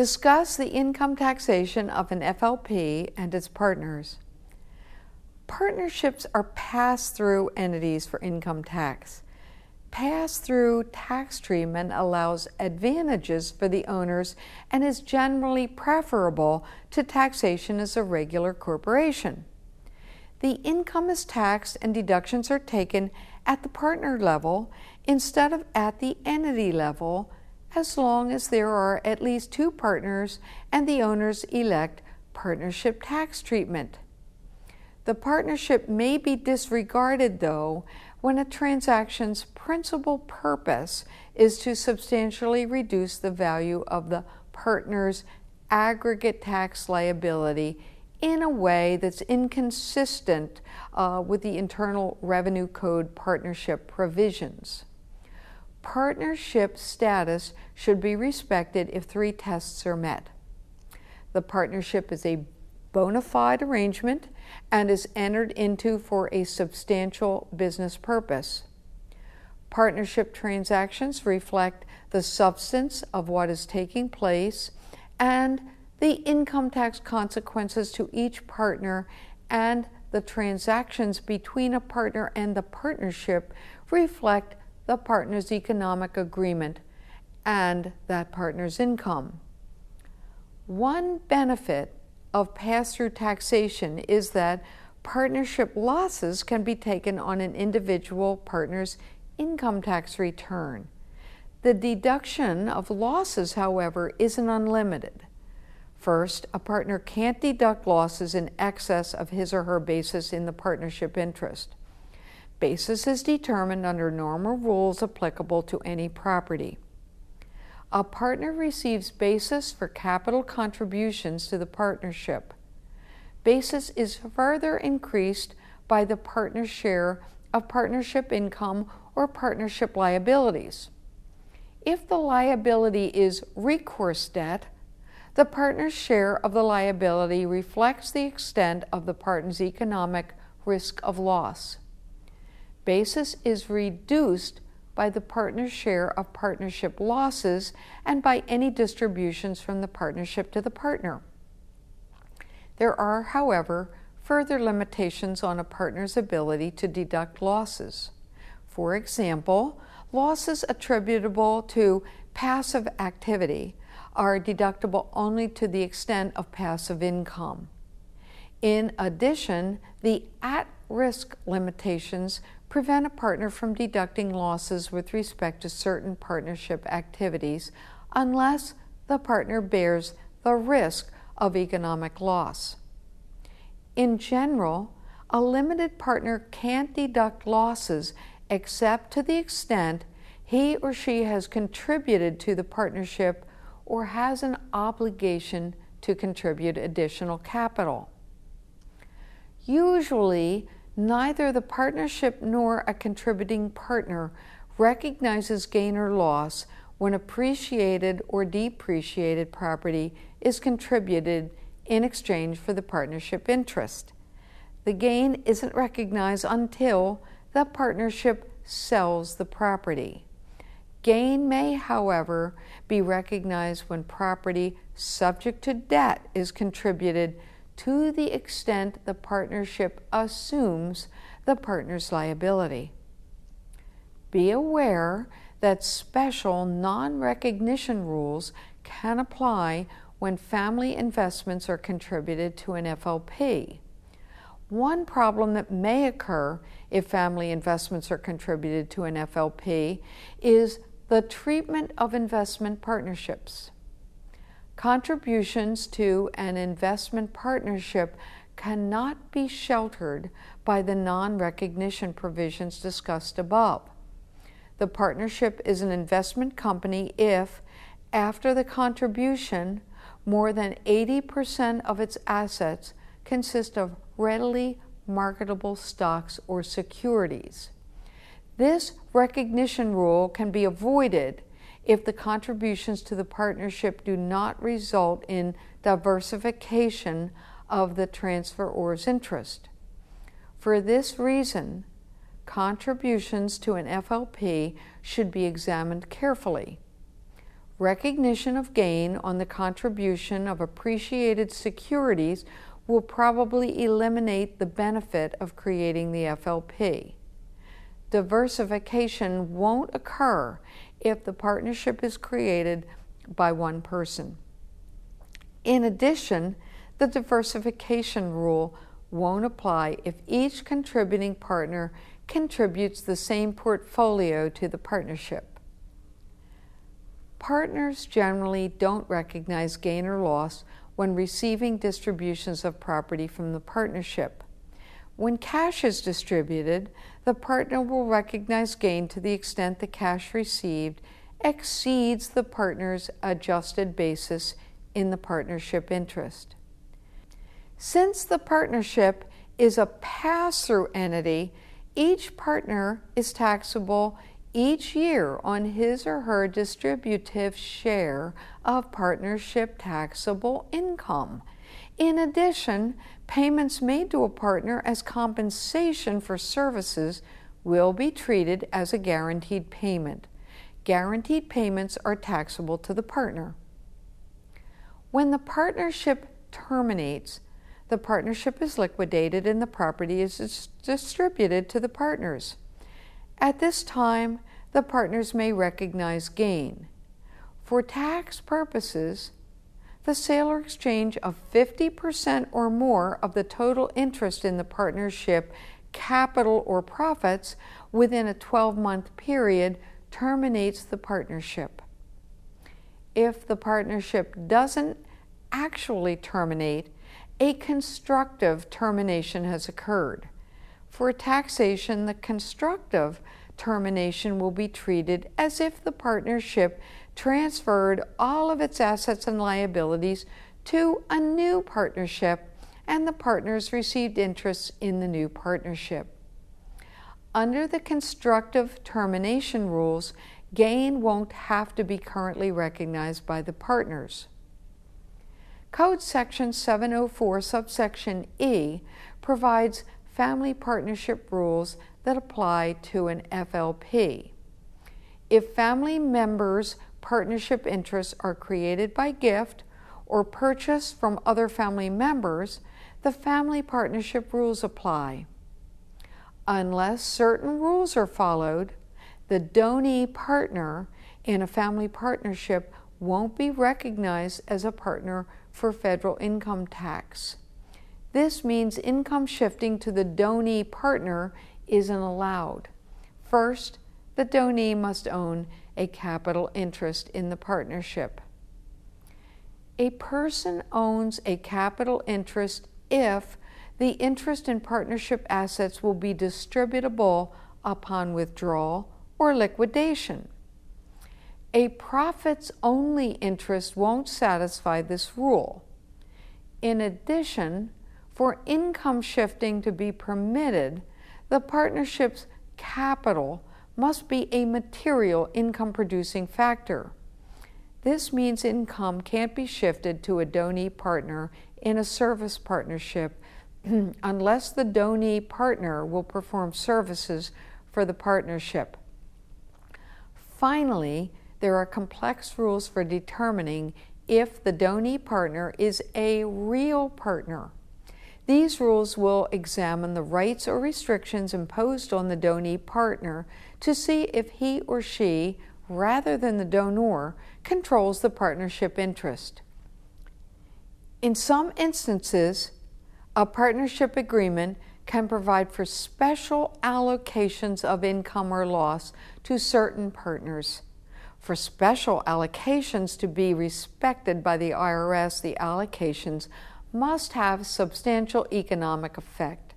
Discuss the income taxation of an FLP and its partners. Partnerships are pass through entities for income tax. Pass through tax treatment allows advantages for the owners and is generally preferable to taxation as a regular corporation. The income is taxed and deductions are taken at the partner level instead of at the entity level as long as there are at least two partners and the owners elect partnership tax treatment. The partnership may be disregarded, though, when a transaction's principal purpose is to substantially reduce the value of the partner's aggregate tax liability in a way that's inconsistent uh, with the Internal Revenue Code partnership provisions. Partnership status should be respected if three tests are met. The partnership is a bona fide arrangement and is entered into for a substantial business purpose. Partnership transactions reflect the substance of what is taking place and the income tax consequences to each partner and the transactions between a partner and the partnership reflect the partner's economic agreement and that partner's income. One benefit of pass through taxation is that partnership losses can be taken on an individual partner's income tax return. The deduction of losses, however, isn't unlimited. First, a partner can't deduct losses in excess of his or her basis in the partnership interest. Basis is determined under normal rules applicable to any property a partner receives basis for capital contributions to the partnership. Basis is further increased by the partner's share of partnership income or partnership liabilities. If the liability is recourse debt, the partner's share of the liability reflects the extent of the partner's economic risk of loss. Basis is reduced by the partner's share of partnership losses and by any distributions from the partnership to the partner. There are, however, further limitations on a partner's ability to deduct losses. For example, losses attributable to passive activity are deductible only to the extent of passive income. In addition, the at risk limitations prevent a partner from deducting losses with respect to certain partnership activities unless the partner bears the risk of economic loss. In general, a limited partner can't deduct losses except to the extent he or she has contributed to the partnership or has an obligation to contribute additional capital. Usually, neither the partnership nor a contributing partner recognizes gain or loss when appreciated or depreciated property is contributed in exchange for the partnership interest. The gain isn't recognized until the partnership sells the property. Gain may, however, be recognized when property subject to debt is contributed to the extent the partnership assumes the partner's liability. Be aware that special non recognition rules can apply when family investments are contributed to an FLP. One problem that may occur if family investments are contributed to an FLP is the treatment of investment partnerships. Contributions to an investment partnership cannot be sheltered by the non recognition provisions discussed above. The partnership is an investment company if, after the contribution, more than 80% of its assets consist of readily marketable stocks or securities. This recognition rule can be avoided if the contributions to the partnership do not result in diversification of the transferor's interest. For this reason, contributions to an FLP should be examined carefully. Recognition of gain on the contribution of appreciated securities will probably eliminate the benefit of creating the FLP. Diversification won't occur if the partnership is created by one person. In addition, the diversification rule won't apply if each contributing partner contributes the same portfolio to the partnership. Partners generally don't recognize gain or loss when receiving distributions of property from the partnership. When cash is distributed, the partner will recognize gain to the extent the cash received exceeds the partner's adjusted basis in the partnership interest. Since the partnership is a pass through entity, each partner is taxable each year on his or her distributive share of partnership taxable income. In addition, payments made to a partner as compensation for services will be treated as a guaranteed payment. Guaranteed payments are taxable to the partner. When the partnership terminates, the partnership is liquidated and the property is distributed to the partners. At this time, the partners may recognize gain. For tax purposes, the sale or exchange of 50% or more of the total interest in the partnership capital or profits within a 12 month period terminates the partnership. If the partnership doesn't actually terminate, a constructive termination has occurred. For taxation, the constructive termination will be treated as if the partnership transferred all of its assets and liabilities to a new partnership and the partners received interests in the new partnership. Under the constructive termination rules, gain won't have to be currently recognized by the partners. Code Section 704, subsection E, provides family partnership rules that apply to an FLP. If family members' partnership interests are created by gift or purchased from other family members, the family partnership rules apply. Unless certain rules are followed, the donee partner in a family partnership won't be recognized as a partner for federal income tax. This means income shifting to the donee partner isn't allowed. First, the donee must own a capital interest in the partnership. A person owns a capital interest if the interest in partnership assets will be distributable upon withdrawal or liquidation. A profits only interest won't satisfy this rule. In addition, for income shifting to be permitted, the partnership's capital must be a material income producing factor. This means income can't be shifted to a donee partner in a service partnership unless the donee partner will perform services for the partnership. Finally, there are complex rules for determining if the donee partner is a real partner. These rules will examine the rights or restrictions imposed on the donee partner to see if he or she, rather than the donor, controls the partnership interest. In some instances, a partnership agreement can provide for special allocations of income or loss to certain partners. For special allocations to be respected by the IRS, the allocations must have substantial economic effect.